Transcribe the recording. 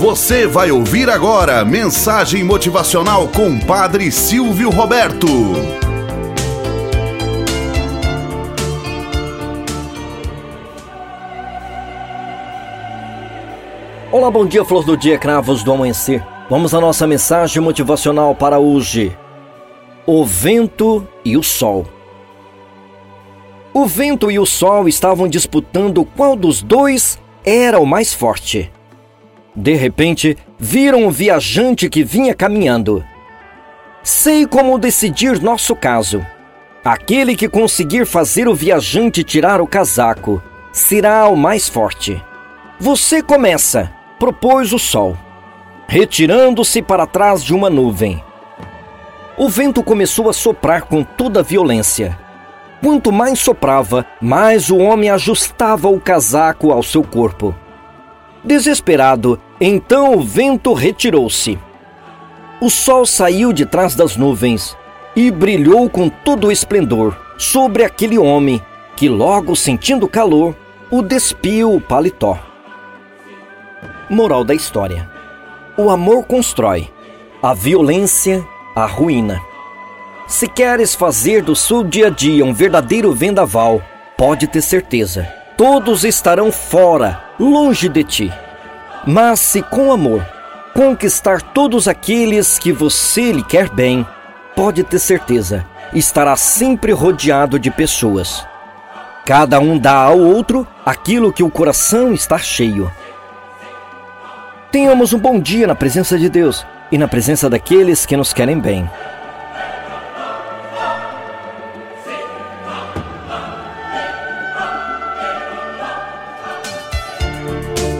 Você vai ouvir agora mensagem motivacional com Padre Silvio Roberto. Olá, bom dia, flor do dia, cravos do amanhecer. Vamos à nossa mensagem motivacional para hoje. O vento e o sol. O vento e o sol estavam disputando qual dos dois era o mais forte. De repente, viram um viajante que vinha caminhando. Sei como decidir nosso caso. Aquele que conseguir fazer o viajante tirar o casaco será o mais forte. Você começa, propôs o sol, retirando-se para trás de uma nuvem. O vento começou a soprar com toda a violência. Quanto mais soprava, mais o homem ajustava o casaco ao seu corpo. Desesperado, então o vento retirou-se. O sol saiu de trás das nuvens e brilhou com todo o esplendor sobre aquele homem que, logo sentindo calor, o despiu o paletó. Moral da história: O amor constrói, a violência arruína. Se queres fazer do seu dia a dia um verdadeiro vendaval, pode ter certeza, todos estarão fora longe de ti. Mas se com amor conquistar todos aqueles que você lhe quer bem, pode ter certeza, estará sempre rodeado de pessoas. Cada um dá ao outro aquilo que o coração está cheio. Tenhamos um bom dia na presença de Deus e na presença daqueles que nos querem bem.